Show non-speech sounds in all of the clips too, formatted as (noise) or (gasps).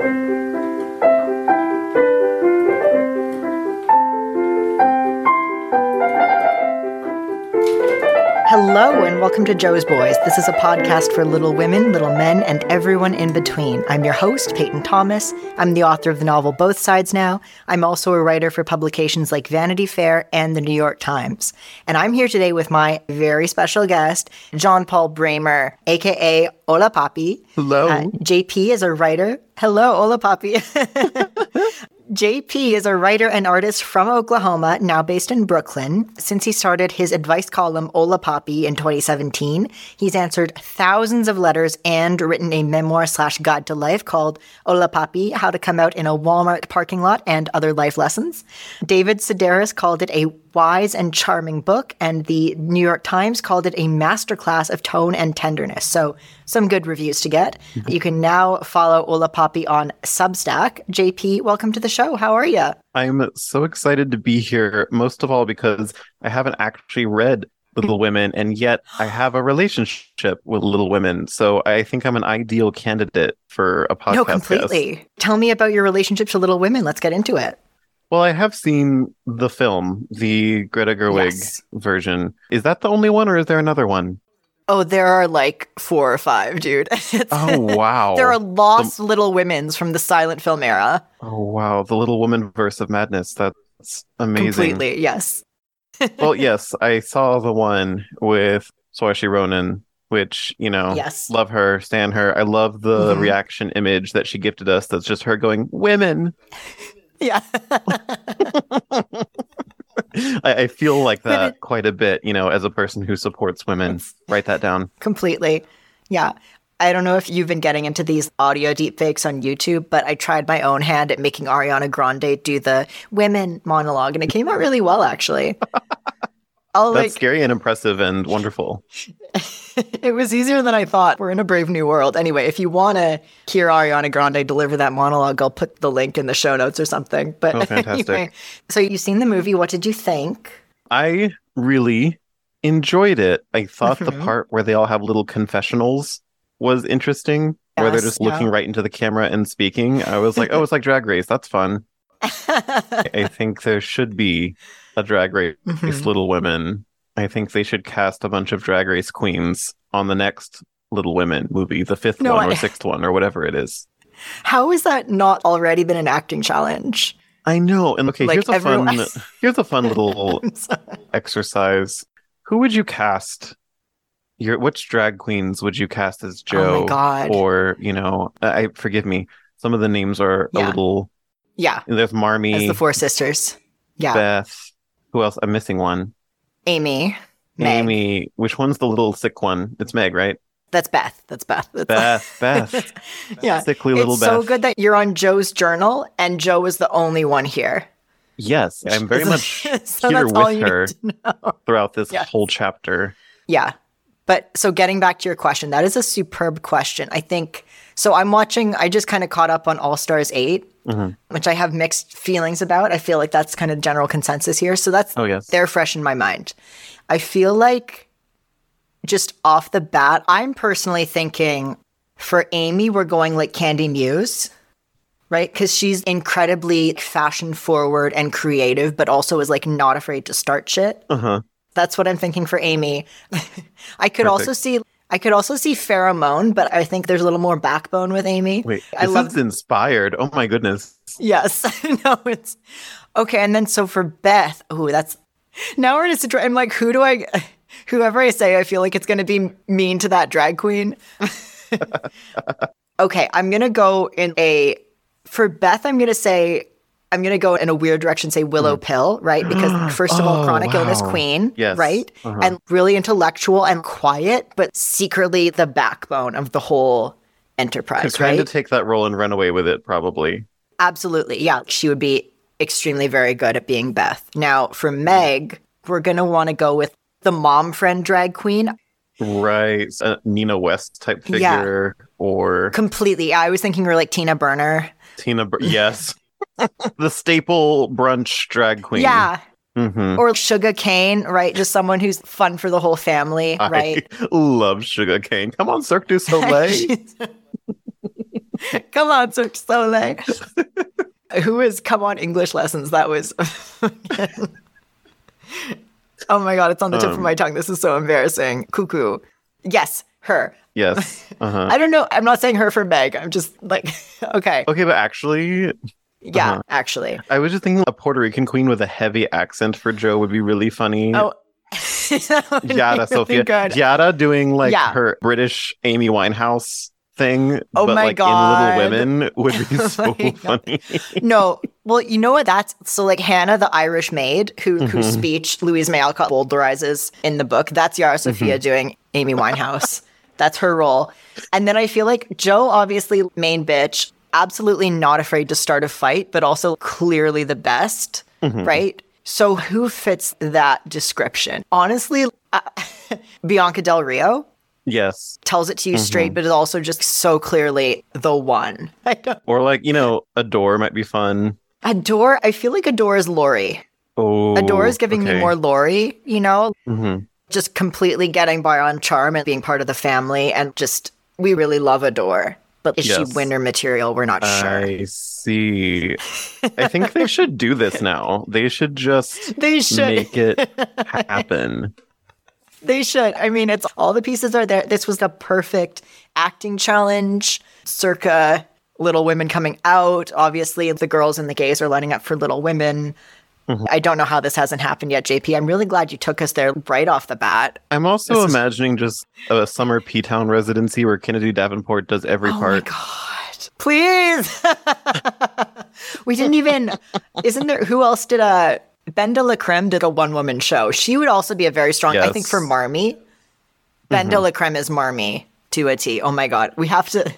Thank you. Hello, and welcome to Jo's Boys. This is a podcast for little women, little men, and everyone in between. I'm your host, Peyton Thomas. I'm the author of the novel Both Sides Now. I'm also a writer for publications like Vanity Fair and the New York Times. And I'm here today with my very special guest, John Paul Brammer, aka Hola Papi. Hello. Uh, JP is a writer. Hello, Hola Papi. (laughs) (laughs) JP is a writer and artist from Oklahoma, now based in Brooklyn. Since he started his advice column, Hola Papi, in 2017, he's answered thousands of letters and written a memoir slash guide to life called Hola Papi How to Come Out in a Walmart Parking Lot and Other Life Lessons. David Sedaris called it a wise and charming book, and the New York Times called it a masterclass of tone and tenderness. So, some good reviews to get. Mm-hmm. You can now follow Hola Papi on Substack. JP, welcome to the show. How are you? I'm so excited to be here, most of all because I haven't actually read Little Women, and yet I have a relationship with Little Women. So I think I'm an ideal candidate for a podcast. No, completely. guest. Tell me about your relationship to Little Women. Let's get into it. Well, I have seen the film, the Greta Gerwig Yes. version. Is that the only one, or is there another one? Oh, there are like four or five, dude. (laughs) Oh, wow. (laughs) there are lost Little Women's from the silent film era. Oh, wow. The Little Woman verse of madness. That's amazing. Completely, yes. (laughs) well, yes, I saw the one with Saoirse Ronan, which you know, Yes. love her, stand her. I love the Mhm. reaction image that she gifted us. That's just her going, "Women." Yeah. (laughs) I, I feel like that it- quite a bit. You know, as a person who supports women, write that down. Completely. Yeah. I don't know if you've been getting into these audio deepfakes on YouTube, but I tried my own hand at making Ariana Grande do the women monologue, and it came out really well, actually. (laughs) I'll That's like scary and impressive and (laughs) wonderful. it was easier than I thought. We're in a brave new world. Anyway, if you want to hear Ariana Grande deliver that monologue, I'll put the link in the show notes or something. But Oh, (laughs) fantastic. anyway, so you've seen the movie. What did you think? I really enjoyed it. I thought the Mhm. part where they all have little confessionals was interesting, where they're Yes, just looking right into the camera and speaking. I was like, oh, it's like Drag Race. That's fun. (laughs) I think there should be a Drag Race Mhm. Little Women. I think they should cast a bunch of Drag Race queens on the next Little Women movie, the fifth No, one or sixth one or whatever it is. How has that not already been an acting challenge? I know. And okay, Like here's a everyone- fun (laughs) here's a fun little (laughs) exercise. Who would you cast? Your which drag queens would you cast as Oh my Jo? God. or you know, I forgive me. Some of the names are a little. yeah, There's Marmee, as the four sisters. Yeah, Beth. Who else? I'm missing one. Amy, Meg. Amy. Which one's the little sick one? It's Meg, right? That's Beth. That's Beth. That's Beth. Beth. (laughs) yeah. Sickly little Beth. it's Beth. so good that you're on Jo's journal and Jo is the only one here. Yes, I'm very (laughs) much so here that's all with you her need to know. throughout this Yes. whole chapter. Yeah. But so getting back to your question, that is a superb question. I think so. I'm watching, I just kind of caught up on All Stars 8, Mhm. which I have mixed feelings about. I feel like that's kind of general consensus here. So that's, Oh yes. they're fresh in my mind. I feel like just off the bat, I'm personally thinking for Amy, we're going like Kandy Muse, right? Because she's incredibly fashion forward and creative, but also is like not afraid to start shit. Uh-huh. That's what I'm thinking for Amy. (laughs) I could also see. I could also see Pheromone, but I think there's a little more backbone with Amy. Wait, I this love is inspired. Oh my goodness. Yes. (laughs) no, it's okay. And then so for Beth, oh, that's now we're in a situation. I'm like, who do I? (laughs) Whoever I say, I feel like it's going to be mean to that drag queen. (laughs) okay, I'm gonna go in a for Beth. I'm gonna say I'm gonna go in a weird direction. Say Willow Pill, right? Because (gasps) first of all, Oh, chronic illness queen, Yes. right? Uh-huh. And really intellectual and quiet, but secretly the backbone of the whole enterprise, Could kind right? of take that role and run away with it, probably. Absolutely. Yeah. She would be extremely very good at being Beth. Now, for Meg, we're going to want to go with the mom friend drag queen. Right. A Nina West type Yeah. figure or Completely. I was thinking we're like Tina Burner. Tina. Bur- yes. The staple brunch drag queen. Yeah. hmm Or Sugar Cane, right? Just someone who's fun for the whole family, right? I love sugar cane. Come on, Cirque du Soleil. (laughs) (laughs) Come on, Cirque du Soleil. (laughs) Who is come on English lessons? That was. oh my god, it's on the tip of Um, my tongue. This is so embarrassing. Cuckoo. Yes, her. Yes. Uh-huh. I don't know. I'm not saying her for Meg. I'm just like, okay. Okay, but actually, Yeah, Uh-huh. actually. I was just thinking a Puerto Rican queen with a heavy accent for Jo would be really funny. Oh, (laughs) Yara Sofia. good. Yara doing like Yeah. her British Amy Winehouse thing, Oh but my like God. in Little Women would be (laughs) Oh so my funny. No, well, you know what? That's so like Hannah, the Irish maid, who whose Mhm. speech Louisa May Alcott bowdlerizes in the book. That's Yara Sofia Mm-hmm. doing Amy Winehouse. that's her role. And then I feel like Jo, obviously main bitch, absolutely not afraid to start a fight, but also clearly the best, Mm-hmm. right? So who fits that description? Honestly, uh, (laughs) Bianca Del Rio Yes. tells it to you Mm-hmm. straight, but is also just so clearly the one. (laughs) Or like, you know, Adore might be fun. Adore. I feel like Adore is Laurie. Oh. Adore is giving me more Laurie, you know, Mhm. just completely getting by on charm and being part of the family. And just, we really love Adore. But is Yes. she winner material? We're not sure. I see. I think they (laughs) should do this now. They should just They should. make it (laughs) happen. They should. I mean, it's all the pieces are there. This was the perfect acting challenge, circa Little Women coming out. Obviously, the girls and the gays are lining up for Little Women. Mm-hmm. I don't know how this hasn't happened yet, JP. I'm really glad you took us there right off the bat. I'm also This is- imagining just a summer P Town residency where Kennedy Davenport does every part. Oh my god. Please. (laughs) we didn't even isn't there who else did a BenDeLaCreme did a one woman show. She would also be a very strong I think for Marmee. Benda La Creme is Marmee to a T. Oh my god. We have to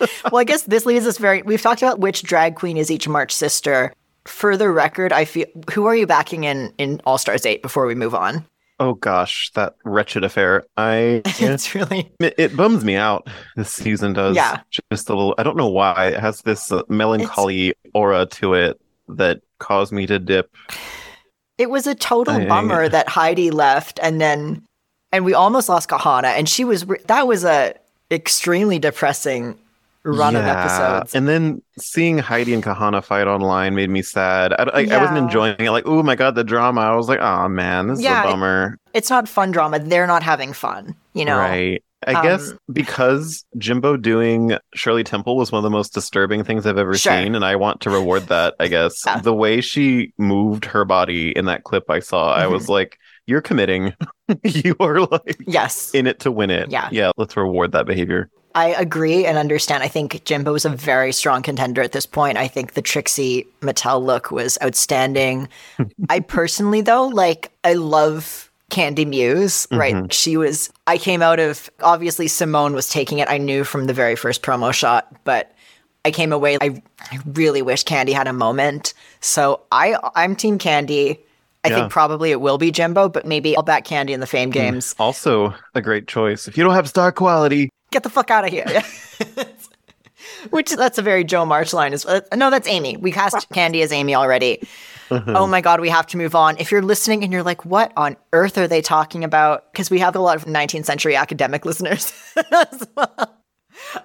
(laughs) Well, I guess this leaves us very we've talked about which drag queen is each March sister. For the record, I feel who are you backing in in All Stars 8 before we move on? Oh gosh, that wretched affair. I (laughs) It's really it, it bums me out. This season does. Yeah. Just a little. I don't know why it has this uh, melancholy aura to it that caused me to dip. It was a total I- bummer that Heidi left, and then, and we almost lost Kahanna, and she was that was a extremely depressing run of episodes. And then seeing Heidi and Kahanna fight online made me sad. I, I, I wasn't enjoying it. Like, oh my god, the drama. I was like, oh man, this Yeah, is a bummer. It's not fun drama; they're not having fun. You know, Right. I guess Um, because Jimbo doing Shirley Temple was one of the most disturbing things I've ever Sure. seen, and I want to reward that, I guess. (laughs) Yeah. The way she moved her body in that clip I saw, I Mm-hmm. was like, you're committing. (laughs) you are like yes, in it to win it. Yeah. Yeah, let's reward that behavior. I agree and understand. I think Jimbo is a very strong contender at this point. I think the Trixie Mattel look was outstanding. (laughs) I personally, though, like, I love Kandy Muse, right? Mm-hmm. She was, I came out of, obviously, Simone was taking it. I knew from the very first promo shot, but I came away, I, I really wish Kandy had a moment. So I, I'm Team Kandy. I Yeah. think probably it will be Jimbo, but maybe I'll back Kandy in the fame hmm. games. Also, a great choice. If you don't have star quality, get the fuck out of here. (laughs) Which that's a very Jo March line. Is uh, no, that's Amy. We cast Kandy as Amy already. Oh my god, we have to move on. If you're listening and you're like, what on earth are they talking about? Because we have a lot of 19th century academic (laughs) listeners as well.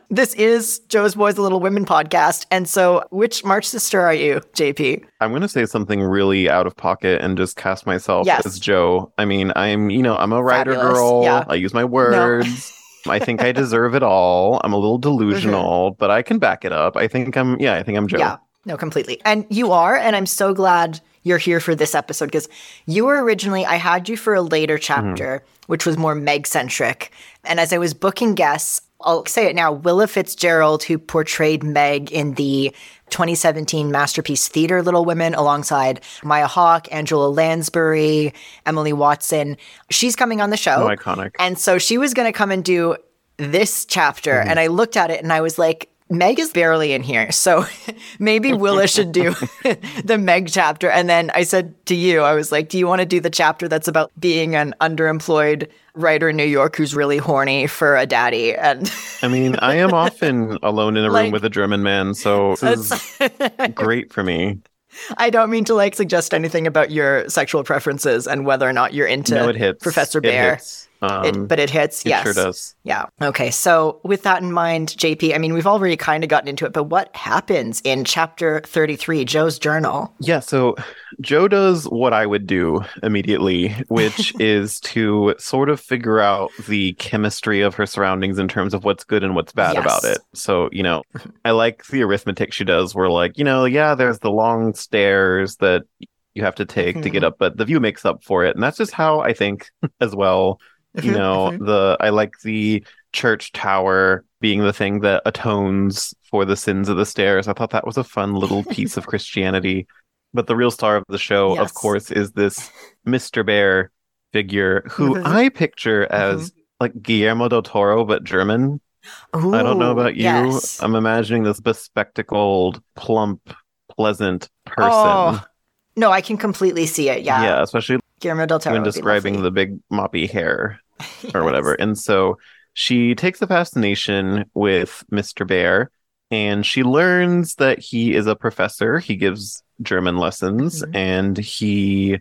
This is Jo's Boys a Little Women podcast. And so, which March sister are you, JP? I'm going to say something really out of pocket and just cast myself Yes. as Jo. I mean, I'm, you know, I'm a writer Fabulous. girl. Yeah. I use my words. I think I deserve it all. I'm a little (laughs) delusional, but I can back it up. I think I'm, yeah, I think I'm Jo. Yeah, no, completely. And you are, and I'm so glad you're here for this episode because you were originally, I had you for a later mm-hmm. chapter, which was more Meg centric. And as I was booking guests, I'll say it now Willa Fitzgerald, who portrayed Meg in the 2017 Masterpiece Theater Little Women alongside Maya Hawke, Angela Lansbury, Emily Watson. She's coming on the show. Oh, iconic. And so she was going to come and do this chapter. Mm-hmm. And I looked at it and I was like, Meg is barely in here. So (laughs) maybe Willa should do (laughs) the Meg chapter. And then I said to you, I was like, do you want to do the chapter that's about being an underemployed writer in New York who's really horny for a daddy? And I mean, I am often (laughs) alone in a Like- room with a German man, so this is great for me. I don't mean to like suggest anything about your sexual preferences and whether or not you're into No, it hits. Professor Bhaer. Um, It, but it hits. it yes. sure does. Yeah. Okay. So, with that in mind, JP, I mean, we've already kind of gotten into it, but what happens in chapter 33, Jo's journal? Yeah, so Jo does what I would do immediately, which (laughs) is to sort of figure out the chemistry of her surroundings in terms of what's good and what's bad Yes. about it. So, you know, I like the arithmetic she does where like, you know, yeah, there's the long stairs that you have to take to get Mhm. up, but the view makes up for it. And that's just how I think (laughs) as well. (laughs) You know, the I like the church tower being the thing that atones for the sins of the stairs. I thought that was a fun little piece of (laughs) Christianity. But the real star of the show, Yes. of course, is this Mr. Bhaer figure who. I picture as mm-hmm. like Guillermo del Toro, but German. I don't know about you. yes. I'm imagining this bespectacled, plump, pleasant person. Oh, no, I can completely see it. Yeah. yeah, especially Guillermo del Toro. when describing the big moppy hair (laughs) or whatever. And so she takes a fascination with Mr. Bhaer and she learns that he is a professor. He gives German lessons Mhm. and he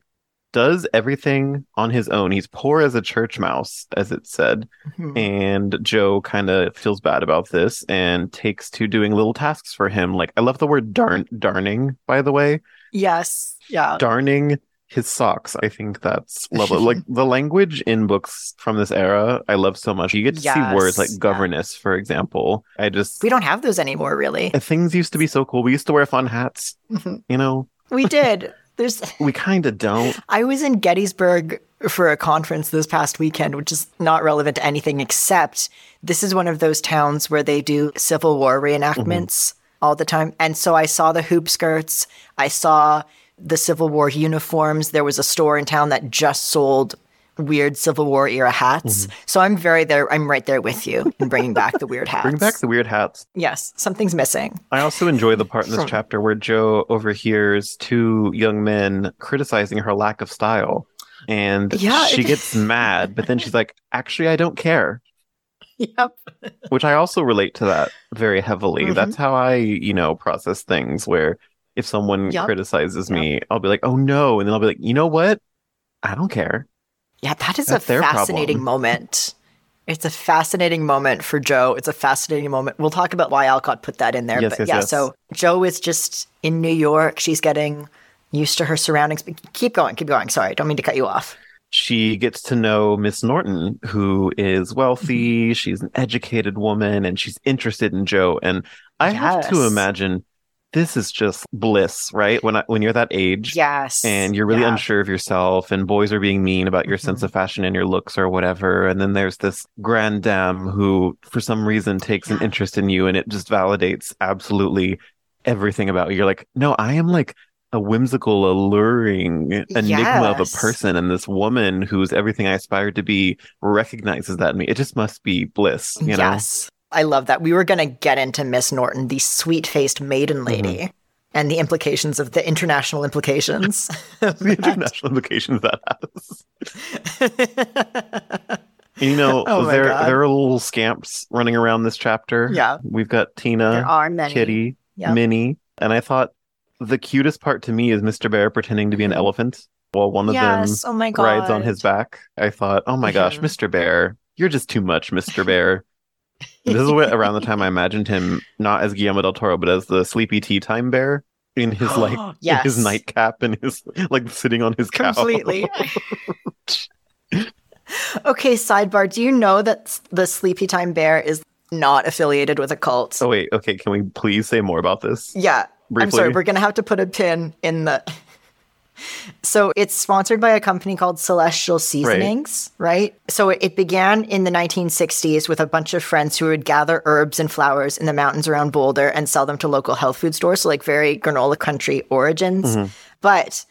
does everything on his own. He's poor as a church mouse, as it said. Mhm. And Jo kind of feels bad about this and takes to doing little tasks for him. Like, I love the word darn, darning, by the way Yes. Yeah. darning his socks. I think that's (laughs) lovely. like the language in books from this era, I love so much. You get to see words Yes, like yeah. governess, for example. I just We don't have those anymore, really. things used to be so cool. We used to wear fun hats. Mhm. You know, we (laughs) did. There's. we kind of don't. (laughs) I was in Gettysburg for a conference this past weekend, which is not relevant to anything except this is one of those towns where they do Civil War reenactments all the time. And so I saw the hoop skirts, I saw the Civil War uniforms. There was a store in town that just sold weird Civil War era hats. So I'm very there. I'm right there with you in bringing back the weird hats. (laughs) Bring back the weird hats. yes, something's missing. I also enjoy the part in this chapter where Jo overhears two young men criticizing her lack of style. And Yeah, she gets (laughs) mad, but then she's like, actually, I don't care. Yep. which I also relate to that very heavily. Mhm. That's how I, you know, process things where if someone Yup. criticizes me, I'll be like, "Oh no," and then I'll be like, "You know what? I don't care." Yeah, that is That's a fascinating problem. moment. It's a fascinating moment for Jo. It's a fascinating moment. We'll talk about why Alcott put that in there. Yes, but yes, yeah, yes. so Jo is just in New York. She's getting used to her surroundings. But keep going, keep going. Sorry, don't mean to cut you off. She gets to know Miss Norton, who is Mm-hmm. wealthy, she's an educated woman, and she's interested in Jo. And I have to imagine this is just bliss, right? When I, when you're that age, Yes. and you're really Yeah. unsure of yourself and boys are being mean about your sense Mhm. of fashion and your looks or whatever and then there's this grand dame who for some reason takes an interest in you and it just validates absolutely everything about you you're like no i am like a whimsical alluring enigma of a person and this woman who's everything i aspired to be recognizes that in me it just must be bliss you know yes. I love that. We were going to get into Miss Norton, the sweet faced maiden lady, Mm-hmm. and the implications of the international implications. (laughs) the international implications that has You know, (laughs) Oh there God. there are little scamps running around this chapter. Yeah. We've got there Tina, are many. Kitty, Yep. Minnie, and I thought the cutest part to me is Mr. Bhaer pretending to be an Mhm. elephant while one of yes. them oh my god. rides on his back. I thought, oh my gosh. Mr. Bhaer, you're just too much, Mr. Bhaer. This is (laughs) what around the time I imagined him not as Guillermo del Toro, but as the sleepy tea time bear in his (gasps) like yes. his nightcap and his like sitting on his couch. Completely. (laughs) okay, sidebar. Do you know that the Sleepy Time Bear is not affiliated with a cult? oh wait, okay, can we please say more about this? yeah. I'm sorry, we're going to have to put a pin in the. So it's sponsored by a company called Celestial Seasonings, right? So it began in the 1960s with a bunch of friends who would gather herbs and flowers in the mountains around Boulder and sell them to local health food stores. So like very granola country origins. Mm-hmm. But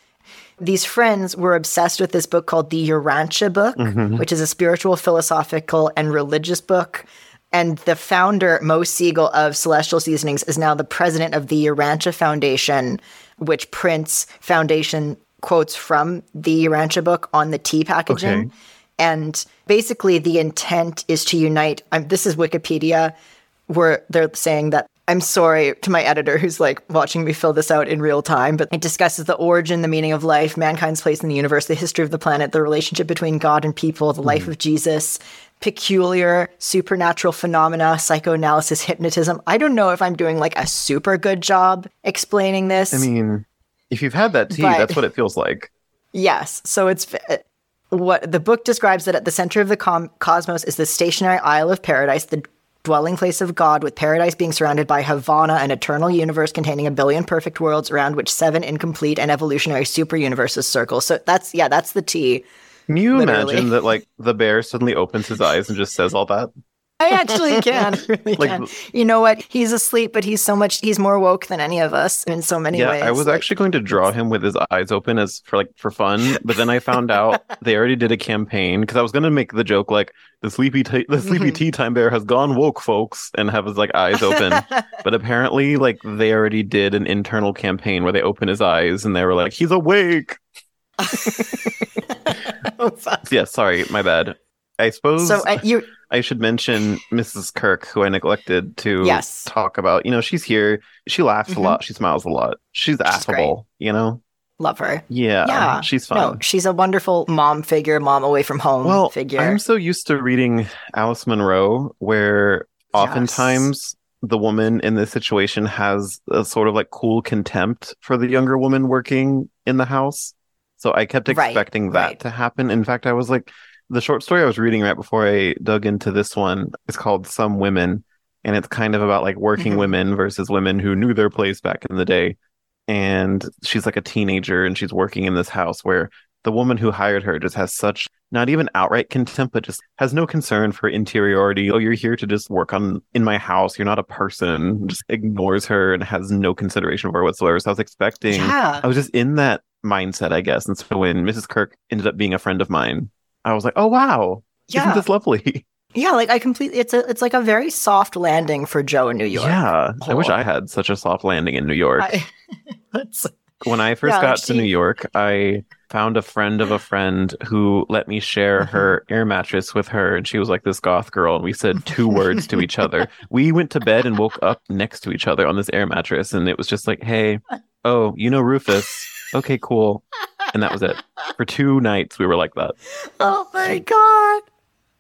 these friends were obsessed with this book called the Urantia book, mm-hmm. which is a spiritual, philosophical, and religious book. And the founder, Mo Siegel of Celestial Seasonings, is now the president of the Urantia Foundation, which prints foundation quotes from the Urantia book on the tea packaging. Okay. And basically, the intent is to unite. Um, this is Wikipedia, where they're saying that I'm sorry to my editor who's like watching me fill this out in real time, but it discusses the origin, the meaning of life, mankind's place in the universe, the history of the planet, the relationship between God and people, the life of Jesus, peculiar supernatural phenomena, psychoanalysis, hypnotism. I don't know if I'm doing like a super good job explaining this. I mean, if you've had that tea, But- that's what it feels like. Yes. So it's uh, what the book describes that at the center of the com- cosmos is the stationary Isle of Paradise, the dwelling place of God, with paradise being surrounded by Havona, an eternal universe containing a billion perfect worlds around which seven incomplete and evolutionary super universes circle. So that's, yeah, that's the T. Can you Literally. imagine that like the bear suddenly opens his eyes and just says all that? (laughs) I actually can. I (laughs) really Like- can. You know what? He's asleep, but he's so much, he's more woke than any of us in so many yeah, ways. I was Like, actually going to draw him with his eyes open as for like for fun, but then I found out (laughs) they already did a campaign because I was going to make the joke like the sleepy t- the sleepy Mhm. tea time bear has gone woke, folks, and have his like eyes open. but apparently, like they already did an internal campaign where they open his eyes and they were like, "He's awake." (laughs) Yeah, sorry, my bad. I suppose so uh, you, I should mention Mrs. Kirk, who I neglected to Yes. talk about. You know, she's here. She laughs Mhm. a lot. She smiles a lot. She's affable. You know, love her. yeah, Yeah. she's fun. No, she's a wonderful mom figure, mom away from home well, figure. I'm so used to reading Alice Munro, where oftentimes the woman in this situation has a sort of like cool contempt for the younger woman working in the house. So I kept Right, expecting that right. to happen. In fact, I was like, the short story I was reading right before I dug into this one is called Some Women. And it's kind of about like working Mhm. women versus women who knew their place back in the day. And she's like a teenager and she's working in this house where the woman who hired her just has such not even outright contempt, but just has no concern for interiority. Oh, you're here to just work on in my house. You're not a person. Just ignores her and has no consideration for her whatsoever. So I was expecting yeah. I was just in that mindset, I guess. And so when Mrs. Kirk ended up being a friend of mine, I was like, oh wow, Yeah. isn't this lovely? Yeah, like I completely it's a it's like a very soft landing for Jo in New York. Yeah. I wish Oh. I had such a soft landing in New York. I, (laughs) when I first Yeah, got to New York, I found a friend of a friend who let me share Mm-hmm. her air mattress with her, and she was like this goth girl, and we said (laughs) two words to each other. We went to bed and woke up next to each other on this air mattress, and it was just like, "Hey, (laughs) oh, you know Rufus? Okay, cool." And that was it. For two nights, we were like that. oh my god.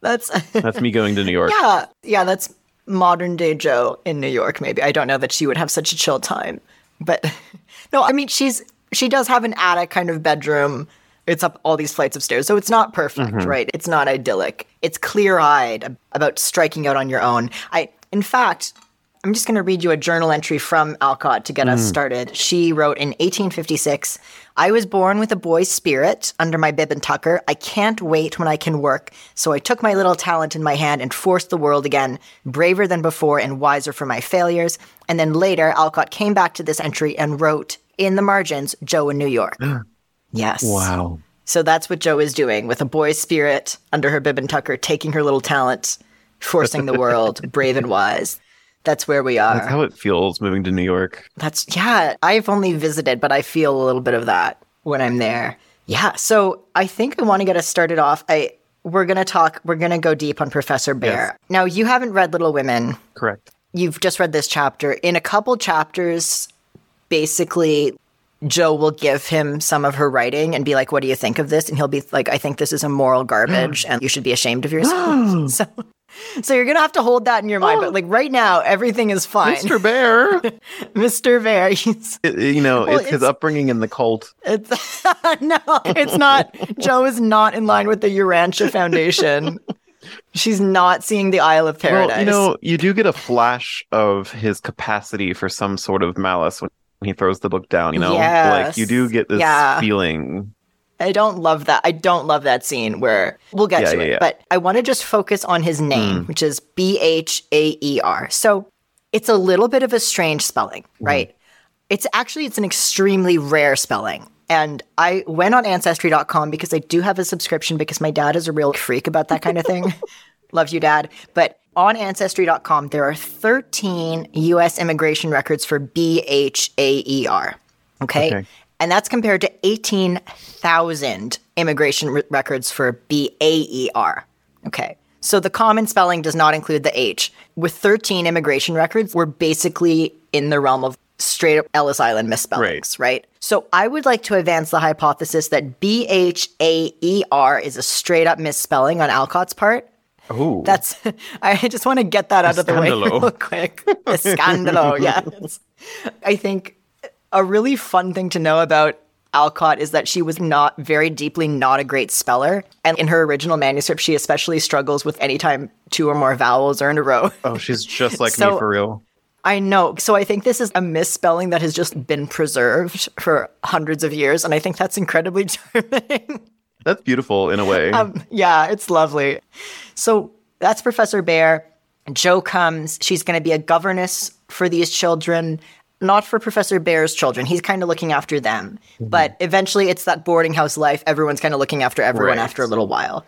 That's (laughs) That's me going to New York. yeah, yeah. That's modern day Jo in New York. Maybe I don't know that she would have such a chill time, but (laughs) no. I mean, she's she does have an attic kind of bedroom. It's up all these flights of stairs, so it's not perfect, Mm-hmm. right? It's not idyllic. It's clear eyed about striking out on your own. I, in fact, I'm just going to read you a journal entry from Alcott to get us mm. started. She wrote in 1856 I was born with a boy's spirit under my bib and tucker. I can't wait when I can work. So I took my little talent in my hand and forced the world again, braver than before and wiser for my failures. And then later, Alcott came back to this entry and wrote in the margins, Jo in New York. (gasps) yes. Wow. So that's what Jo is doing with a boy's spirit under her bib and tucker, taking her little talent, forcing the world, brave and wise. That's where we are. That's how it feels moving to New York. That's, yeah, I've only visited, but I feel a little bit of that when I'm there. Yeah. So I think I want to get us started off. I, we're going to talk, we're going to go deep on Professor Bhaer. Yes. Now, you haven't read Little Women. Correct. You've just read this chapter. In a couple chapters, basically, Jo will give him some of her writing and be like, What do you think of this? And he'll be like, I think this is a moral garbage (gasps) and you should be ashamed of yourself. (gasps) (laughs) so, so you're going to have to hold that in your mind. But oh. like right now, everything is fine. Mr. Bhaer. (laughs) Mr. Bhaer, he's, It- you know, (laughs) Well, it's his upbringing in the cult. it's, (laughs) no, it's not. Jo is not in line with the Urantia Foundation. She's not seeing the Isle of Paradise. Well, you know, you do get a flash of his capacity for some sort of malice when he throws the book down, you know? Like you do get this Yeah. feeling. I don't love that. I don't love that scene where we'll get Yeah, to yeah, it, yeah. but I want to just focus on his name, mm. which is B H A E R. So it's a little bit of a strange spelling, mm. right? It's actually it's an extremely rare spelling. And I went on ancestry.com because I do have a subscription because my dad is a real freak about that kind of thing. (laughs) Love you, dad. But on ancestry.com, there are 13 US immigration records for B H A E R. Okay. Okay. And that's compared to 18,000 immigration re- records for B A E R. Okay. So the common spelling does not include the H. With 13 immigration records, we're basically in the realm of straight up Ellis Island misspellings, right? So I would like to advance the hypothesis that B H A E R is a straight up misspelling on Alcott's part. Oh, That's (laughs) I just want to get that out of the way real quick. A (laughs) scandalo, yes. I think a really fun thing to know about Alcott is that she was not very deeply not a great speller. And in her original manuscript, she especially struggles with anytime two or more vowels are in a row. oh, she's (laughs) just like So- me for real. I know. So I think this is a misspelling that has just been preserved for hundreds of years. And I think that's incredibly (laughs) charming. That's beautiful in a way. Um, yeah, it's lovely. So that's Professor Bhaer. Jo comes. She's going to be a governess for these children, not for Professor Bhaer's children. He's kind of looking after them. Mm-hmm. But eventually, it's that boarding house life. Everyone's kind of looking after everyone Right. after a little while.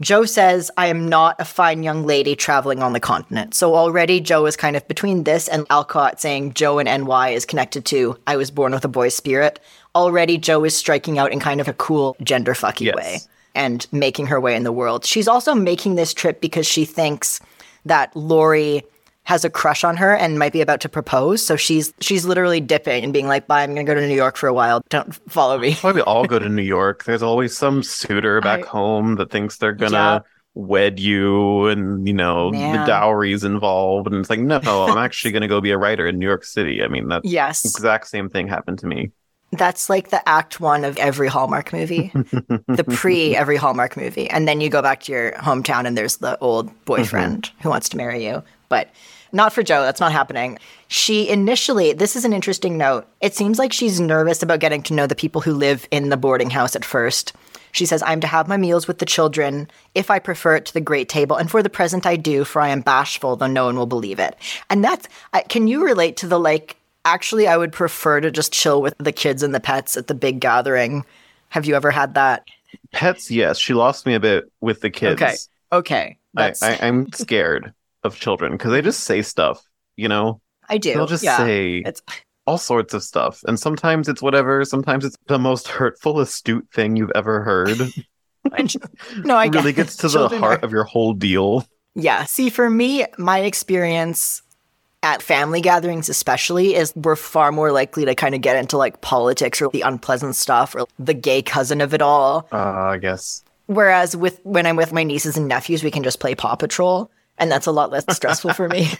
Jo says, I am not a fine young lady traveling on the continent. So already Jo is kind of between this and Alcott saying Jo and NY is connected to I was born with a boy's spirit. Already Jo is striking out in kind of a cool gender fucky Yes. way and making her way in the world. She's also making this trip because she thinks that Laurie has a crush on her and might be about to propose. So she's she's literally dipping and being like, "Bye, I'm gonna go to New York for a while. Don't follow me." Why we all go to (laughs) New York? There's always some suitor back I- home that thinks they're gonna Yeah. wed you, and you know Man. the dowry's involved, and it's like, no, (laughs) I'm actually gonna go be a writer in New York City. I mean, that Yes, exact same thing happened to me. that's like the act one of every Hallmark movie, (laughs) the pre every Hallmark movie, and then you go back to your hometown and there's the old boyfriend mm-hmm. who wants to marry you, but. Not for Jo, that's not happening. She initially, this is an interesting note. It seems like she's nervous about getting to know the people who live in the boarding house at first. She says, I'm to have my meals with the children, if I prefer it to the great table, and for the present I do, for I am bashful, though no one will believe it. And that's, I- can you relate to the like, actually, I would prefer to just chill with the kids and the pets at the big gathering? Have you ever had that? Pets, yes, she lost me a bit with the kids. Okay. Okay. I, I, I, I'm scared of children because they just say stuff. You know, I do. they'll just yeah. say It's, all sorts of stuff, and sometimes it's whatever. Sometimes it's the most hurtful, astute thing you've ever heard. (laughs) Just- no, I It really gets to the heart are- of your whole deal. Yeah. See, for me, my experience at family gatherings, especially, is we're far more likely to kind of get into like politics or the unpleasant stuff or the gay cousin of it all. Uh, I guess. Whereas with when I'm with my nieces and nephews, we can just play Paw Patrol, and that's a lot less (laughs) stressful for me. (laughs)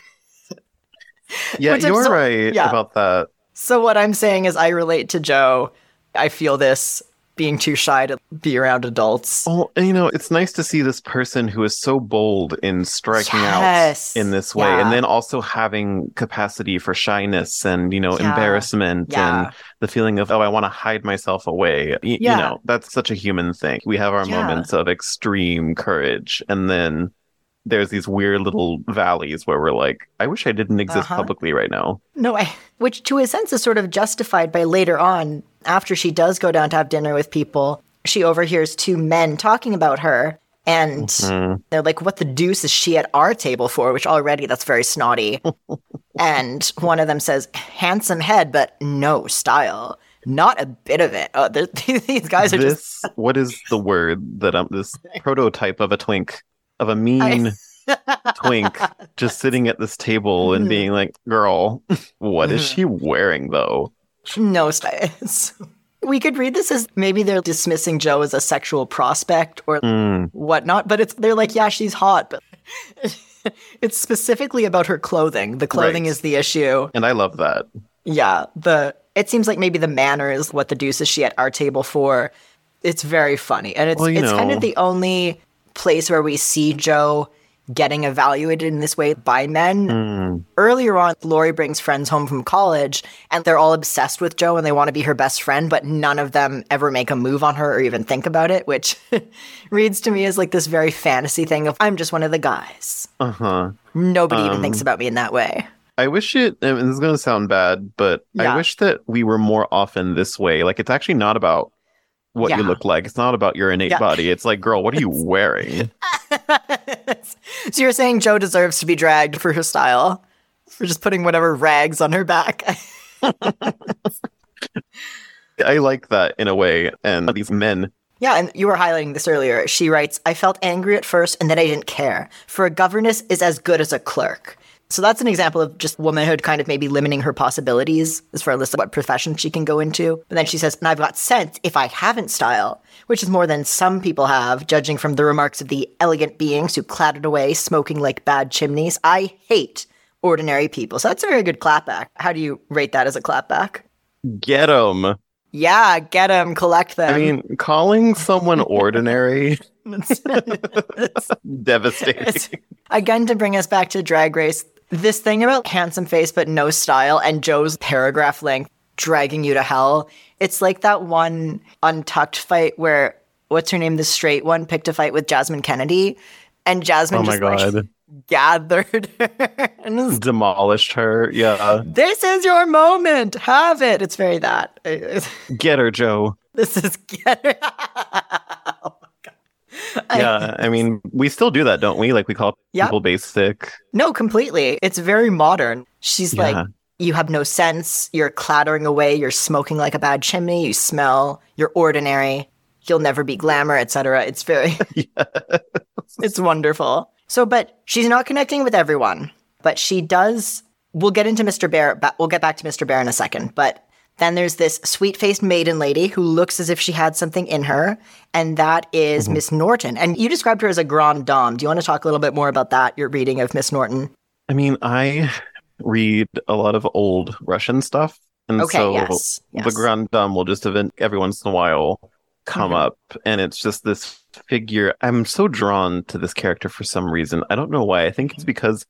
Yeah, Which you're so- right yeah. about that. So what I'm saying is, I relate to Jo. I feel this being too shy to be around adults. Oh, and you know, it's nice to see this person who is so bold in striking Yes. out in this way, Yeah. and then also having capacity for shyness and you know Yeah. embarrassment Yeah. and the feeling of oh, I want to hide myself away. Y- You know, that's such a human thing. We have our moments of extreme courage, and then there's these weird little valleys where we're like, I wish I didn't exist Uh-huh. publicly right now. No, I, which to a sense is sort of justified by later on, after she does go down to have dinner with people, she overhears two men talking about her. And Mm. they're like, what the deuce is she at our table for? Which already that's very snotty. (laughs) and one of them says, handsome head, but no style. Not a bit of it. Oh, (laughs) these guys are just. What is the word that I'm this prototype of a twink, of a mean twink, just sitting at this table and being like, "Girl, what is she wearing though?" No styles. We could read this as maybe they're dismissing Jo as a sexual prospect or Mm, whatnot, but it's they're like, yeah, she's hot, but (laughs) it's specifically about her clothing. The clothing Right. is the issue. and I love that. Yeah, the it seems like maybe the manner is what the deuce is she at our table for. It's very funny, and it's Well, it's kind of the only place where we see Jo getting evaluated in this way by men. Mm, Earlier on, Laurie brings friends home from college, and they're all obsessed with Jo and they want to be her best friend, but none of them ever make a move on her or even think about it, which (laughs) reads to me as like this very fantasy thing of I'm just one of the guys. uh huh. Nobody even Um, thinks about me in that way. I wish it. And this is going to sound bad, but Yeah. I wish that we were more often this way. Like, it's actually not about what you look like. It's not about your innate Yeah. body. It's like, girl, what are you wearing? (laughs) so you're saying Jo deserves to be dragged for her style, for just putting whatever rags on her back. (laughs) I like that in a way. And these men Yeah, and you were highlighting this earlier. She writes, I felt angry at first and then I didn't care, for a governess is as good as a clerk. So that's an example of just womanhood kind of maybe limiting her possibilities as far as what profession she can go into. But then she says, and I've got sense if I haven't style, which is more than some people have, judging from the remarks of the elegant beings who clattered away smoking like bad chimneys. I hate ordinary people. So that's a very good clapback. How do you rate that as a clapback? Get 'em. Yeah, get them, collect them. I mean, calling someone ordinary (laughs) (laughs) it's devastating. It's- again, to bring us back to Drag Race, this thing about handsome face but no style and Jo's paragraph length dragging you to hell. It's like that one untucked fight where what's her name, the straight one, picked a fight with Jasmine Kennedie, and Jasmine Oh just like gathered (laughs) her and was, Demolished her. Yeah. this is your moment. Have it. It's very that. (laughs) Get her, Jo. This is (laughs) get. I- (laughs) Yeah. I mean, we still do that, don't we? Like we call Yep. people basic. No, completely. It's very modern. She's Yeah. like, you have no sense. You're clattering away. You're smoking like a bad chimney. You smell. You're ordinary. You'll never be glamour, etc. It's very, (laughs) it's wonderful. So, but she's not connecting with everyone. But she does. We'll get into Mr. Bhaer. But we'll get back to Mr. Bhaer in a second. But then there's this sweet-faced maiden lady who looks as if she had something in her, and that is mm-hmm. Miss Norton. And you described her as a grande dame. Do you want to talk a little bit more about that? Your reading of Miss Norton. I mean, I read a lot of old Russian stuff. And Okay, so yes, the yes. Grand Dame will just event every once in a while come up. And it's just this figure. I'm so drawn to this character for some reason. I don't know why. I think it's mm-hmm. because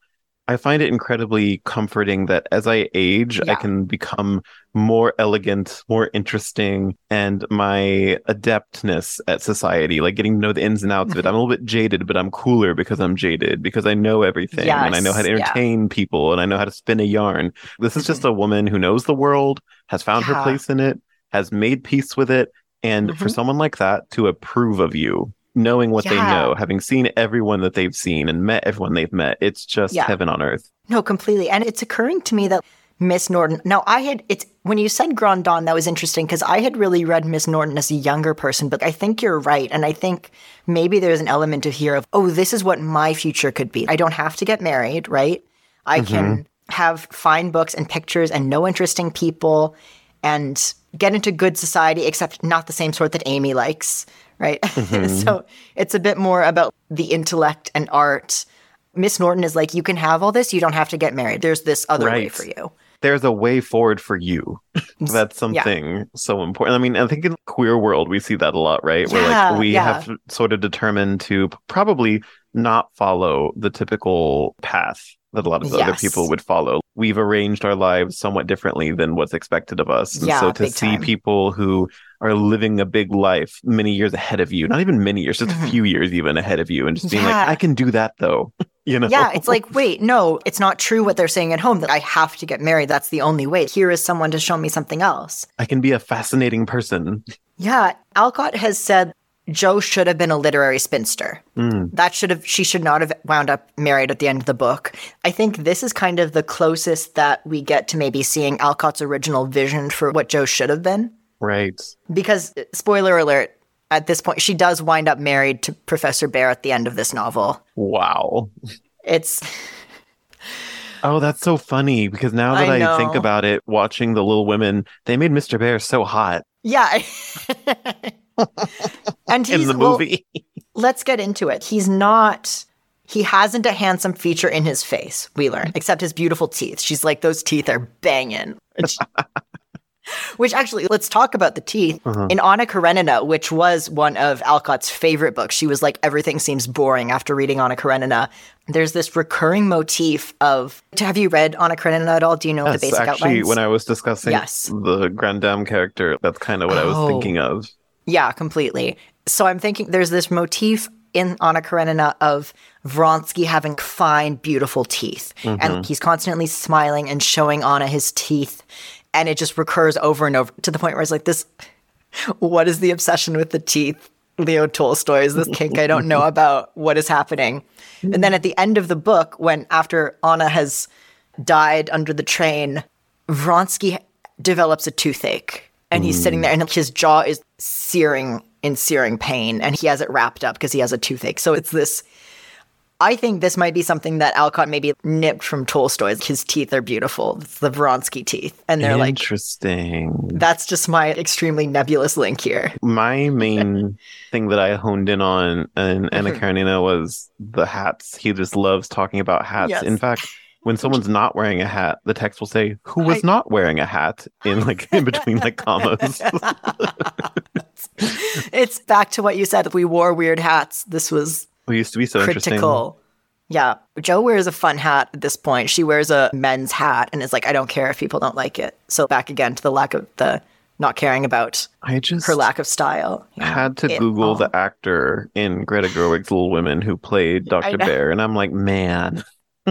I find it incredibly comforting that as I age, I can become more elegant, more interesting, and my adeptness at society, like getting to know the ins and outs of it. (laughs) I'm a little bit jaded, but I'm cooler because I'm jaded, because I know everything and I know how to Yes, yeah. entertain people and I know how to spin a yarn. This is just a woman who knows the world, has found her place in it, has made peace with it. And for Mhm. someone like that to approve of you, knowing what they know, having seen everyone that they've seen and met everyone they've met, it's just Yeah. heaven on earth. No, completely. And it's occurring to me that Miss Norton. Now, I had it's when you said Grand Dawn, that was interesting because I had really read Miss Norton as a younger person, but I think you're right, and I think maybe there's an element of here of oh, this is what my future could be. I don't have to get married, right? I can mm-hmm. have fine books and pictures and know interesting people and get into good society, except not the same sort that Amy likes, right? (laughs) Mm-hmm. so it's a bit more about the intellect and art. Miss Norton is like, you can have all this, you don't have to get married. There's this other way for you. There's a way forward for you. (laughs) (laughs) That's Yeah. something so important. I mean, I think in the queer world we see that a lot, right? Where Yeah, like we yeah. have sort of determined to probably not follow the typical path that a lot of other people would follow. We've arranged our lives somewhat differently than what's expected of us. And Yeah, so to see time. people who are living a big life many years ahead of you, not even many years, just a few years even ahead of you, and just being Yeah. like, I can do that though. (laughs) you know? Yeah, it's like, wait, no, it's not true what they're saying at home that I have to get married. That's the only way. Here is someone to show me something else. I can be a fascinating person. Yeah, Alcott has said Jo should have been a literary spinster. Mm. That should have she should not have wound up married at the end of the book. I think this is kind of the closest that we get to maybe seeing Alcott's original vision for what Jo should have been. Right. Because uh, spoiler alert, at this point she does wind up married to Professor Bhaer at the end of this novel. Wow. It's (laughs) Oh, that's so funny because now that I I, think about it, watching the Little Women, they made Mr. Bhaer so hot yeah. (laughs) and (laughs) he's in the well, movie. let's get into it. He's not. He hasn't a handsome feature in his face, we learn, except his beautiful teeth. She's like, those teeth are banging. Which, actually, let's talk about the teeth. Uh-huh. In Anna Karenina, which was one of Alcott's favorite books, she was like, everything seems boring after reading Anna Karenina. There's this recurring motif of. Have you read Anna Karenina at all? Do you know the Yes, basic actually, outlines? when I was discussing Yes. the Grand Dame character, that's kind of what I was Oh. thinking of. Yeah, completely. So I'm thinking there's this motif in Anna Karenina of Vronsky having fine, beautiful teeth. And he's constantly smiling and showing Anna his teeth. And it just recurs over and over to the point where it's like, this, what is the obsession with the teeth? Leo Tolstoy is this kink I don't know (laughs) about. What is happening? And then at the end of the book, when after Anna has died under the train, Vronsky develops a toothache and he's sitting there mm. and his jaw is searing in searing pain and he has it wrapped up because he has a toothache. So it's this. I think this might be something that Alcott maybe nipped from Tolstoy's. His teeth are beautiful. It's the Vronsky teeth. And they're like, Interesting. that's just my extremely nebulous link here. My main (laughs) thing that I honed in on in Anna Mhm. Karenina was the hats. He just loves talking about hats. Yes. In fact, when someone's not wearing a hat, the text will say, "Who was I- not wearing a hat?" in like in between like (laughs) commas. (laughs) it's back to what you said. We wore weird hats. This was It used to be so interesting. critical. Yeah. Jo wears a fun hat at this point. She wears a men's hat and is like, I don't care if people don't like it. So back again to the lack of the not caring about I just her lack of style. you know? had to Google all- the actor in Greta Gerwig's Little Women who played Dr. Bhaer, and I'm like, man,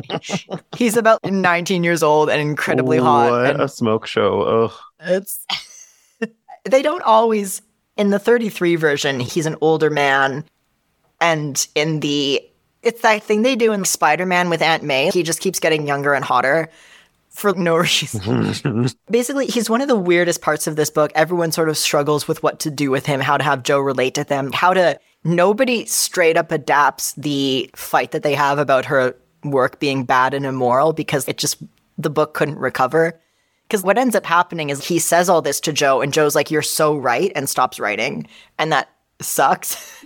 (laughs) He's about 19 years old and incredibly hot. What a smoke show! Ugh. it's (laughs) they don't always in the 33 version he's an older man and in the it's that thing they do in spider-man with aunt may. He just keeps getting younger and hotter for no (laughs) reason. (laughs) Basically he's one of the weirdest parts of this book. Everyone sort of struggles with what to do with him how to have Jo relate to them how to nobody straight up adapts the fight that they have about her work being bad and immoral because it just the book couldn't recover. Because what ends up happening is he says all this to Jo, and Jo's like, You're so right, and stops writing. And that sucks.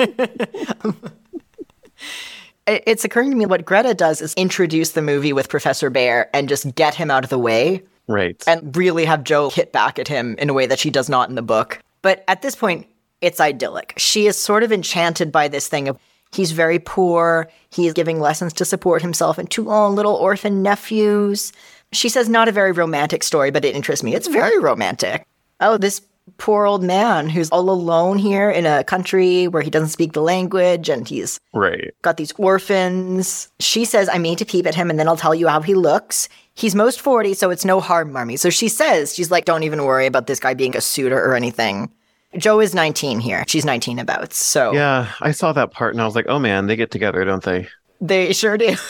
It's occurring to me what Greta does is introduce the movie with Professor Bhaer and just get him out of the way right. and really have Jo hit back at him in a way that she does not in the book. But at this point, it's idyllic. She is sort of enchanted by this thing of he's very poor, he's giving lessons to support himself and two little orphan nephews. She says not a very romantic story, but it interests me. It's very romantic. Oh, this poor old man who's all alone here in a country where he doesn't speak the language and he's right. got these orphans. She says, I mean to peep at him and then I'll tell you how he looks. He's most 40, so it's no harm, Marmee. So she says, she's like, don't even worry about this guy being a suitor or anything. Jo is 19 here. She's 19 about. So Yeah, I saw that part and I was like, oh man, they get together, don't they? they sure do. (laughs)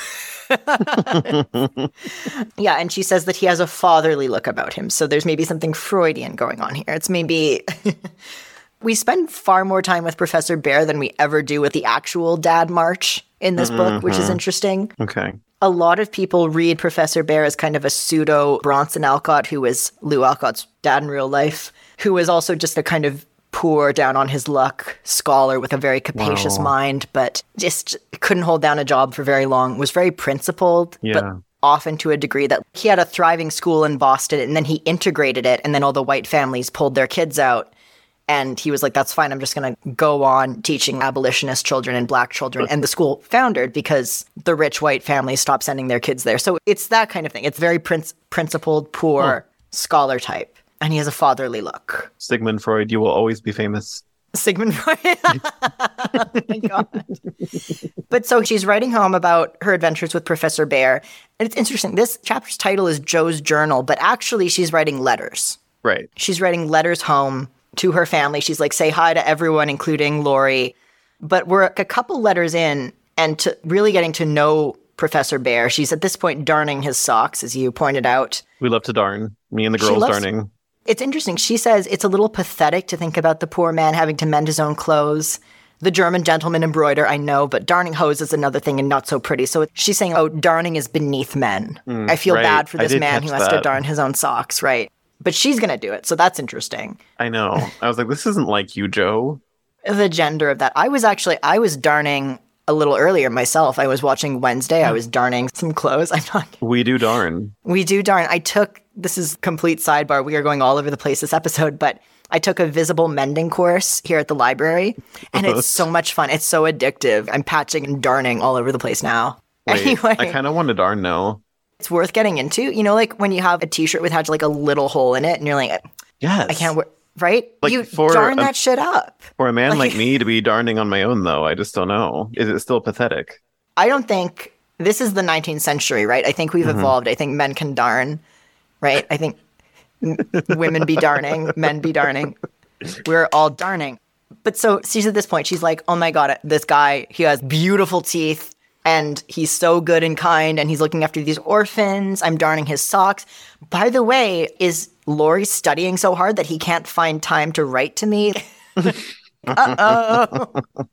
(laughs) yeah, and she says that he has a fatherly look about him. So there's maybe something Freudian going on here. It's maybe. (laughs) we spend far more time with Professor Bhaer than we ever do with the actual dad march in this book, which is mm-hmm. interesting. Okay. a lot of people read Professor Bhaer as kind of a pseudo Bronson Alcott, who is Lou Alcott's dad in real life, who is also just a kind of poor, down on his luck scholar with a very capacious Wow. mind, but just couldn't hold down a job for very long, was very principled, but often to a degree that he had a thriving school in Boston and then he integrated it, and then all the white families pulled their kids out. And he was like, that's fine. I'm just going to go on teaching abolitionist children and black children. And the school foundered because the rich white families stopped sending their kids there. So it's that kind of thing. It's very princ- principled, poor scholar type. And he has a fatherly look. Sigmund Freud, you will always be famous. Sigmund Freud. oh (laughs) (laughs) my God. But so she's writing home about her adventures with Professor Bhaer. And it's interesting. This chapter's title is Jo's Journal, but actually she's writing letters. Right. She's writing letters home to her family. She's like, say hi to everyone, including Laurie. But we're a couple letters in and to really getting to know Professor Bhaer. She's at this point darning his socks, as you pointed out. We love to darn. Me and the girls loves- darning. It's interesting. She says it's a little pathetic to think about the poor man having to mend his own clothes. The German gentleman embroider, I know, but darning hose is another thing and not so pretty. So she's saying, oh, darning is beneath men. I feel Mm, right. bad for this man who has to darn his own socks, right? But she's going to do it. So that's interesting. I know. I was like, this isn't like you, Jo. the gender of that. I was actually I was darning a little earlier myself. I was watching Wednesday. I was darning some clothes. (laughs) I'm not. We do darn. We do darn. I took this is complete sidebar. We are going all over the place this episode, but I took a visible mending course here at the library, and it's so much fun. It's so addictive. I'm patching and darning all over the place now. (laughs) Wait, anyway, I kind of want to darn now. it's worth getting into. You know, like when you have a T-shirt with had like a little hole in it, and you're like, Yes. I can't wear. Right? Like, you for darn a- that shit up. For a man Like- like me to be darning on my own, though, I just don't know. Is it still pathetic? I don't think this is the 19th century, right? I think we've Mm-hmm. evolved. I think men can darn, right? I think women be darning, men be darning. We're all darning. But so she's at this point, she's like, oh my God, this guy, he has beautiful teeth and he's so good and kind and he's looking after these orphans. I'm darning his socks. By the way, is Laurie studying so hard that he can't find time to write to me? (laughs) Uh oh.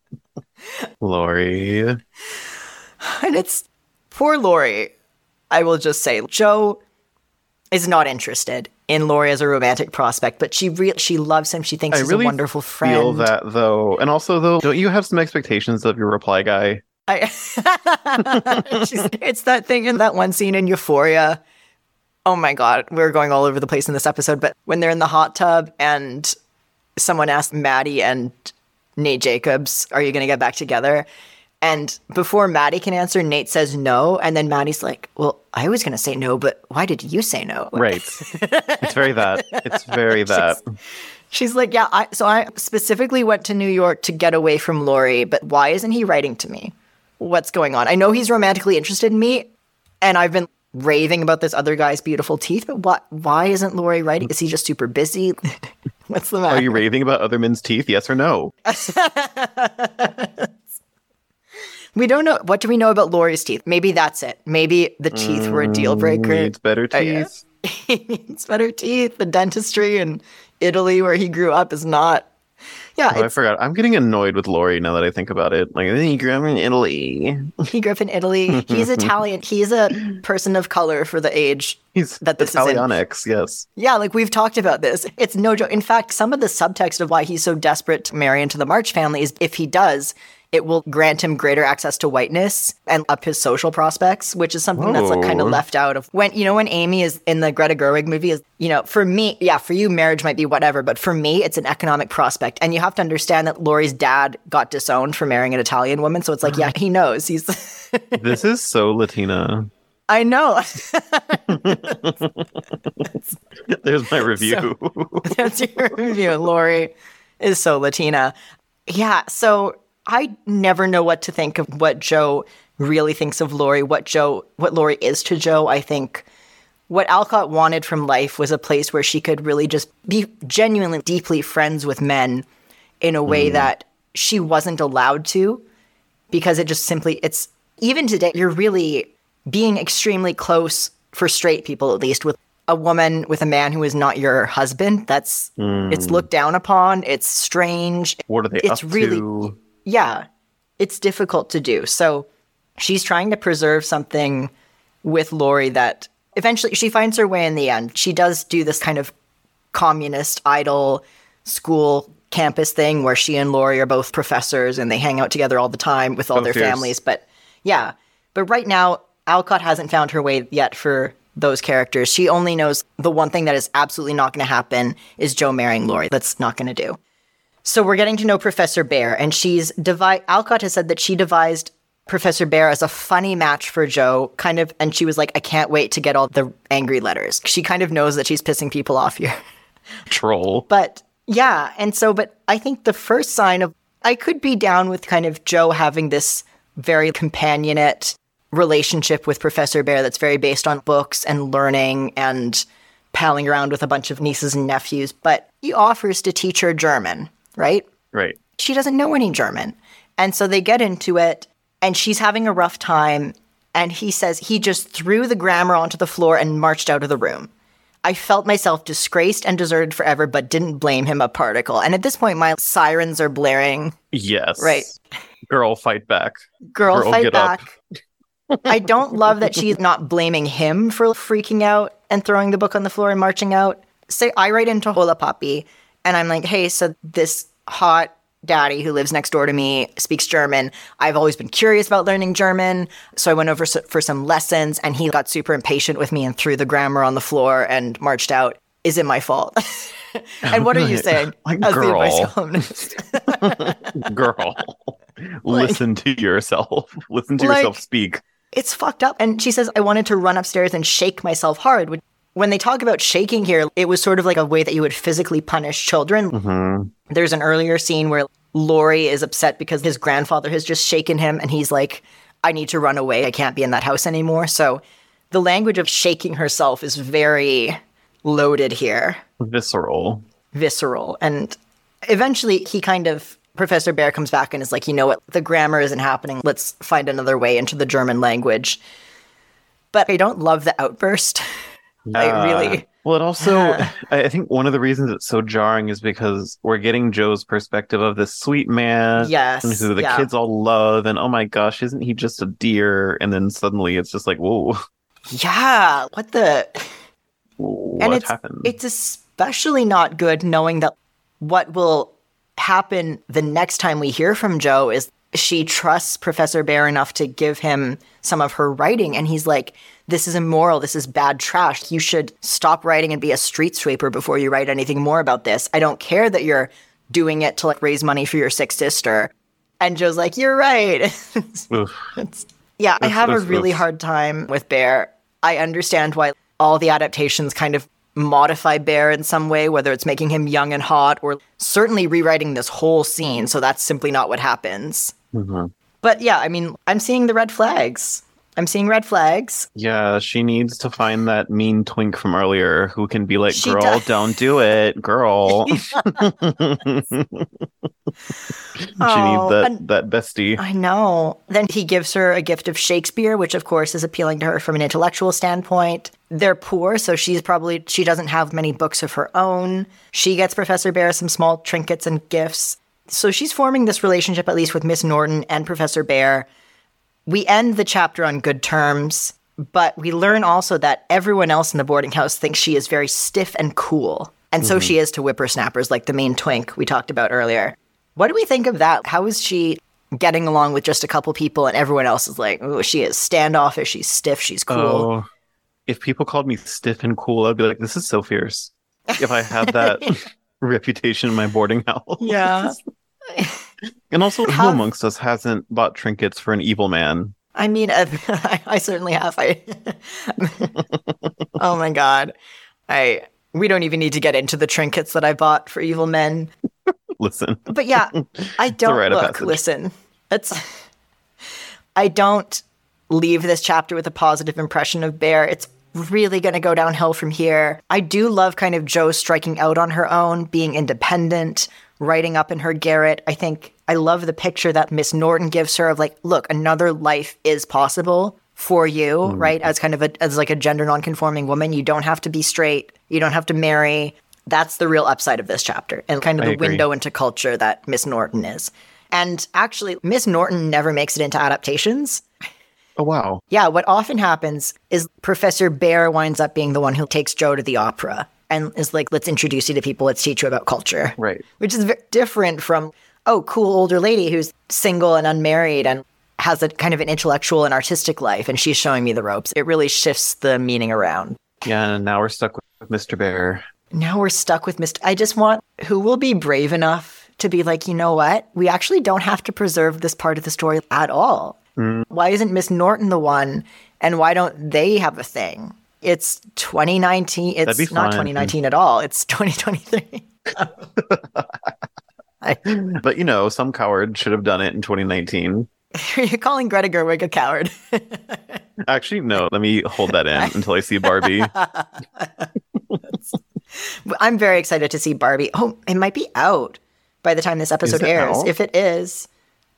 Laurie. and it's poor Laurie. I will just say, Jo is not interested in Laurie as a romantic prospect, but she re- she loves him. She thinks I he's really a wonderful friend. Feel that though, and also though, don't you have some expectations of your reply guy? I, (laughs) it's that thing in that one scene in Euphoria. Oh my god, we're going all over the place in this episode, but when they're in the hot tub and someone asks Maddy and Nate Jacobs, "Are you going to get back together?" And before Maddy can answer, Nate says no, and then Maddy's like, "Well, I was going to say no, but why did you say no?" (laughs) Right. it's very that. It's very that. She's like, "Yeah, I so I specifically went to New York to get away from Laurie, but why isn't he writing to me? What's going on? I know he's romantically interested in me, and I've been raving about this other guy's beautiful teeth, but what why isn't Laurie writing? Is he just super busy? (laughs) What's the matter? Are you raving about other men's teeth? Yes or no? (laughs) we don't know what do we know about Laurie's teeth? Maybe that's it. Maybe the teeth were a deal mm, breaker. He Needs better (laughs) Oh, teeth. (laughs) he needs better teeth. The dentistry in Italy where he grew up is not yeah, Oh, I forgot. I'm getting annoyed with Laurie now that I think about it. Like, he grew up in Italy. (laughs) He grew up in Italy. He's Italian. He's a person of color for the age. He's That this is in- yes. Yeah, like we've talked about this. It's no joke. In fact, some of the subtext of why he's so desperate to marry into the March family is if he does, it will grant him greater access to whiteness and up his social prospects, which is something that's like kind of oh. left out of when you know when Amy is in the Greta Gerwig movie is you know for me yeah for you marriage might be whatever but for me it's an economic prospect and you have to understand that Laurie's dad got disowned for marrying an Italian woman so it's like yeah (laughs) he knows he's (laughs) This is so Latina. I know (laughs) There's my review. That's your review. Laurie is so Latina. Yeah. So I never know what to think of what Jo really thinks of Laurie, what Jo, what Laurie is to Jo. I think what Alcott wanted from life was a place where she could really just be genuinely deeply friends with men in a way mm. that she wasn't allowed to because it just simply it's even today you're really being extremely close for straight people at least with a woman with a man who is not your husband. That's it's mm. looked down upon. It's strange. What are they It's up really- to? Yeah, it's difficult to do. So she's trying to preserve something with Laurie that eventually she finds her way in the end. She does do this kind of communist idol school campus thing where she and Laurie are both professors and they hang out together all the time with all their families. But yeah, but right now, Alcott hasn't found her way yet for those characters. She only knows the one thing that is absolutely not going to happen is Jo marrying Laurie. That's not going to do. So we're getting to know Professor Bhaer, and she's devi- Alcott has said that she devised Professor Bhaer as a funny match for Jo, kind of, and she was like, I can't wait to get all the angry letters. She kind of knows that she's pissing people off here. (laughs) Troll. But yeah, and so, but I think the first sign of I could be down with kind of Jo having this very companionate relationship with Professor Bhaer that's very based on books and learning and palling around with a bunch of nieces and nephews. But he offers to teach her German, right? Right. she doesn't know any German. And so they get into it, and she's having a rough time. And he says he just threw the grammar onto the floor and marched out of the room. I felt myself disgraced and deserted forever, but didn't blame him a particle. And at this point, my sirens are blaring. Yes. Right. Girl, fight back. Girl, Girl, fight back. I don't love that she's not blaming him for freaking out and throwing the book on the floor and marching out. Say, I write into Hola Papi, and I'm like, hey, so this hot daddy who lives next door to me speaks German. I've always been curious about learning German, so I went over for some lessons, and he got super impatient with me and threw the grammar on the floor and marched out. Is it my fault? (laughs) and what are you saying (laughs) like, as the advice girl. columnist? (laughs) Girl. Listen to yourself. Listen to Like- yourself speak. it's fucked up. And she says, I wanted to run upstairs and shake myself hard. When- When they talk about shaking here, it was sort of like a way that you would physically punish children. Mm-hmm. There's an earlier scene where Laurie is upset because his grandfather has just shaken him and he's like, I need to run away. I can't be in that house anymore. So the language of shaking herself is very loaded here, Visceral. visceral. And eventually he kind of, Professor Bhaer comes back and is like, you know what? The grammar isn't happening. Let's find another way into the German language. But I don't love the outburst. (laughs) Like Uh, really. Well, it also. (laughs) I think one of the reasons it's so jarring is because we're getting Jo's perspective of this sweet man Yes. who the yeah. kids all love, and oh my gosh, isn't he just a dear? And then suddenly it's just like, whoa, Yeah. What the what it's happened? it's especially not good knowing that what will happen the next time we hear from Jo is she trusts Professor Bhaer enough to give him some of her writing and he's like this is immoral this is bad trash you should stop writing and be a street sweeper before you write anything more about this i don't care that you're doing it to like raise money for your sick sister and Jo's like you're right. (laughs) It's- yeah, I Oof, have a really oof. hard time with Bhaer. I understand why all the adaptations kind of modify Bhaer in some way, whether it's making him young and hot or certainly rewriting this whole scene. So that's simply not what happens. Mhm. But yeah, I mean, I'm seeing the red flags. I'm seeing red flags. Yeah, she needs to find that mean twink from earlier who can be like, She girl, does. don't do it, girl. (laughs) (laughs) she Oh, needs that, that bestie. I know. Then he gives her a gift of Shakespeare, which of course is appealing to her from an intellectual standpoint. They're poor, so she's probably she doesn't have many books of her own. She gets Professor Bhaer some small trinkets and gifts. So she's forming this relationship at least with Miss Norton and Professor Bhaer. We end the chapter on good terms, but we learn also that everyone else in the boarding house thinks she is very stiff and cool. And so she mm-hmm. is to whippersnappers like the main twink we talked about earlier. What do we think of that? How is she getting along with just a couple people and everyone else is like, oh, she is standoffish, she's stiff, she's cool. Oh, if people called me stiff and cool, I'd be like, this is so fierce. If I had that (laughs) reputation in my boarding house. Yeah. (laughs) And also, who How- amongst us hasn't bought trinkets for an evil man? I mean, uh, (laughs) I, I certainly have. I, (laughs) oh my god, I. We don't even need to get into the trinkets that I bought for evil men. (laughs) Listen, But yeah, I don't look. Listen, it's. I don't leave this chapter with a positive impression of Bhaer. It's really going to go downhill from here. I do love kind of Jo striking out on her own, being independent, writing up in her garret. I think I love the picture that Miss Norton gives her of like, look, another life is possible for you, mm-hmm. right? As kind of a as like a gender nonconforming woman, you don't have to be straight, you don't have to marry. That's the real upside of this chapter and kind of I the agree. window into culture that Miss Norton is. And actually, Miss Norton never makes it into adaptations. oh wow, Yeah, what often happens is Professor Bhaer winds up being the one who takes Jo to the opera and is like, let's introduce you to people, let's teach you about culture. right? Which is very different from, oh, cool older lady who's single and unmarried and has a kind of an intellectual and artistic life, and she's showing me the ropes. It really shifts the meaning around. Yeah, and now we're stuck with Mr. Bhaer. Now we're stuck with Mr. I just want who will be brave enough to be like, you know what? We actually don't have to preserve this part of the story at all. Mm. Why isn't Miss Norton the one? And why don't they have a thing? It's 2019. It's not 2019 at all. It's 2023. I, (laughs) But you know, some coward should have done it in 2019. (laughs) you're calling Greta Gerwig a coward. (laughs) Actually, no. Let me hold that in until I see Barbie. I'm very excited to see Barbie. Oh, it might be out by the time this episode airs. out? If it is,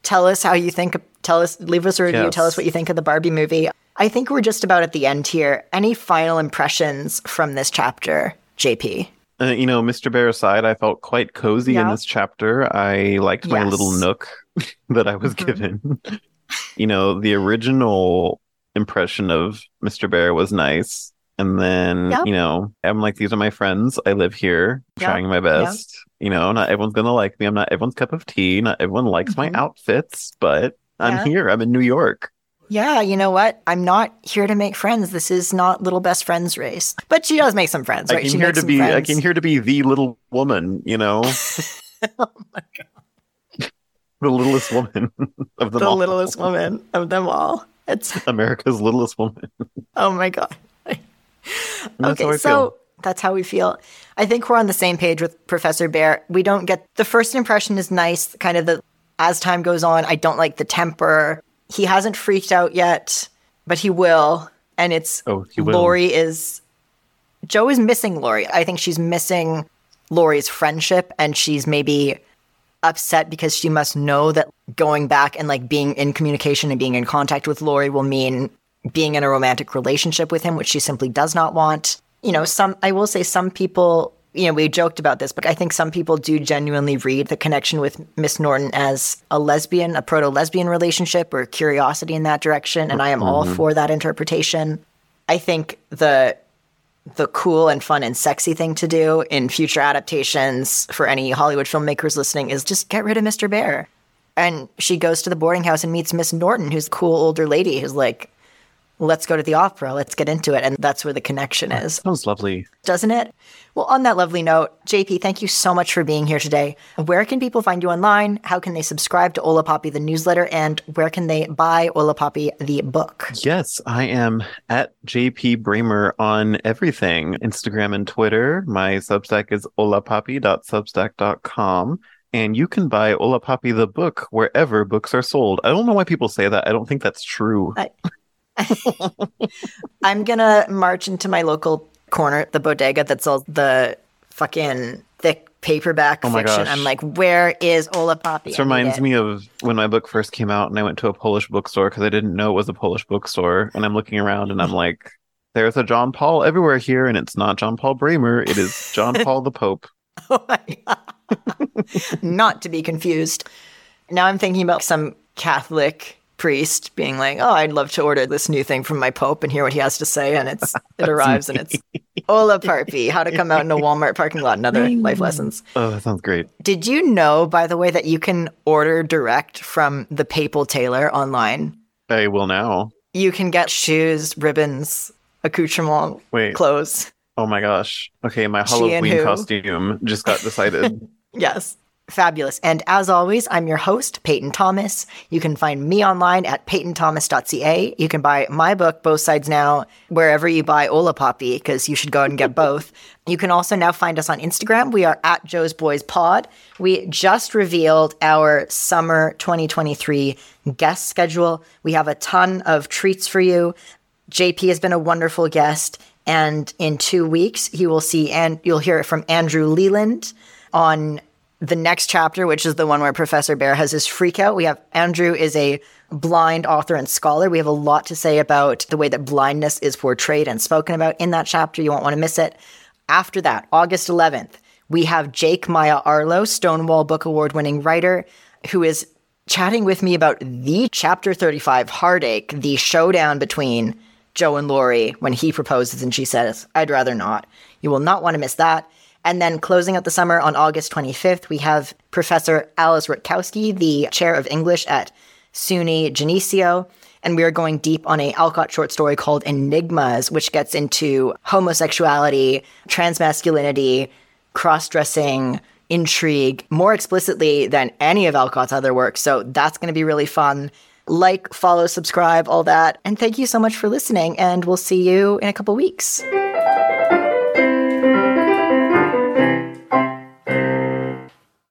tell us how you think. Tell us, leave us a review. Yes. Tell us what you think of the Barbie movie. I think we're just about at the end here. Any final impressions from this chapter, JP? Uh, you know, Mr. Bhaer aside, I felt quite cozy in this chapter. I liked my little nook (laughs) that I was Mhm. given. you know, the original impression of Mr. Bhaer was nice. And then, Yep. you know, I'm like, these are my friends. I live here, Yep. trying my best. You know, not everyone's going to like me. I'm not everyone's cup of tea. Not everyone likes my Mhm. outfits, but I'm here. I'm in New York. Yeah, you know what? I'm not here to make friends. This is not little best friends race. But she does make some friends, I right? came she here to be. I friends. came here to be the little woman. You know, (laughs) (laughs) oh my god, the littlest woman of them the all. littlest woman of them all. It's (laughs) America's littlest woman. oh my god. And that's how okay, so feel. that's how we feel. I think we're on the same page with Professor Bhaer. We don't get the first impression is nice, kind of the as time goes on, I don't like the temper. He hasn't freaked out yet, but he will. And it's Oh, he will. Laurie is Jo is missing Laurie. I think she's missing Laurie's friendship and she's maybe upset because she must know that going back and like being in communication and being in contact with Laurie will mean being in a romantic relationship with him, which she simply does not want. you know, some, I will say some people, you know, we joked about this, but I think some people do genuinely read the connection with Miss Norton as a lesbian, a proto lesbian relationship or curiosity in that direction. And I am all mm-hmm. for that interpretation. I think the the cool and fun and sexy thing to do in future adaptations for any Hollywood filmmakers listening is just get rid of Mr. Bhaer. And she goes to the boarding house and meets Miss Norton, who's a cool older lady who's like, let's go to the opera, let's get into it. And that's where the connection is. Sounds lovely. Doesn't it? Well, on that lovely note, JP, thank you so much for being here today. Where can people find you online? How can they subscribe to Hola Papi, the newsletter? And where can they buy Hola Papi, the book? Yes, I am at JP Brammer on everything Instagram and Twitter. My Substack is holapapi.substack.com. And you can buy Hola Papi the book wherever books are sold. I don't know why people say that. I don't think that's true. I- (laughs) I'm gonna march into my local corner, the bodega that sells the fucking thick paperback Oh fiction. gosh. I'm like, where is Hola Papi? This reminds me of when my book first came out and I went to a Polish bookstore because I didn't know it was a Polish bookstore. And I'm looking around and I'm like, there's a John Paul everywhere here, and it's not John Paul Brammer. It is John (laughs) Paul the Pope. Oh my God. (laughs) Not to be confused. Now I'm thinking about some Catholic priest being like, "Oh, I'd love to order this new thing from my pope and hear what he has to say." And it's it arrives and it's Hola Papi, how to come out in a Walmart parking lot and other life lessons. Oh, that sounds great. Did you know, by the way, that you can order direct from the Papal Tailor online? I will now. You can get shoes, ribbons, accoutrement, Wait. clothes. Oh my gosh. Okay, my Halloween costume just got decided. (laughs) Yes. Fabulous. And as always, I'm your host, Peyton Thomas. You can find me online at peytonthomas.ca. You can buy my book, Both Sides Now, wherever you buy Hola Papi, because you should go and get both. You can also now find us on Instagram. We are at Jo's Boys Pod. We just revealed our summer 2023 guest schedule. We have a ton of treats for you. JP has been a wonderful guest. And in two weeks, you will see and you'll hear it from Andrew Leland on the next chapter, which is the one where Professor Bhaer has his freak out. We have Andrew is a blind author and scholar. We have a lot to say about the way that blindness is portrayed and spoken about in that chapter. You won't want to miss it. After that, August 11th, we have Jake Maia Arlow, Stonewall Book Award winning writer, who is chatting with me about the chapter 35 heartache, the showdown between Jo and Laurie when he proposes and she says, I'd rather not. You will not want to miss that. And then closing out the summer on August 25th, we have Professor Alice Rutkowski, the chair of English at SUNY Geneseo. And we are going deep on a Alcott short story called Enigmas, which gets into homosexuality, transmasculinity, cross-dressing, intrigue more explicitly than any of Alcott's other work. So that's going to be really fun. Like, follow, subscribe, all that. And thank you so much for listening, and we'll see you in a couple weeks.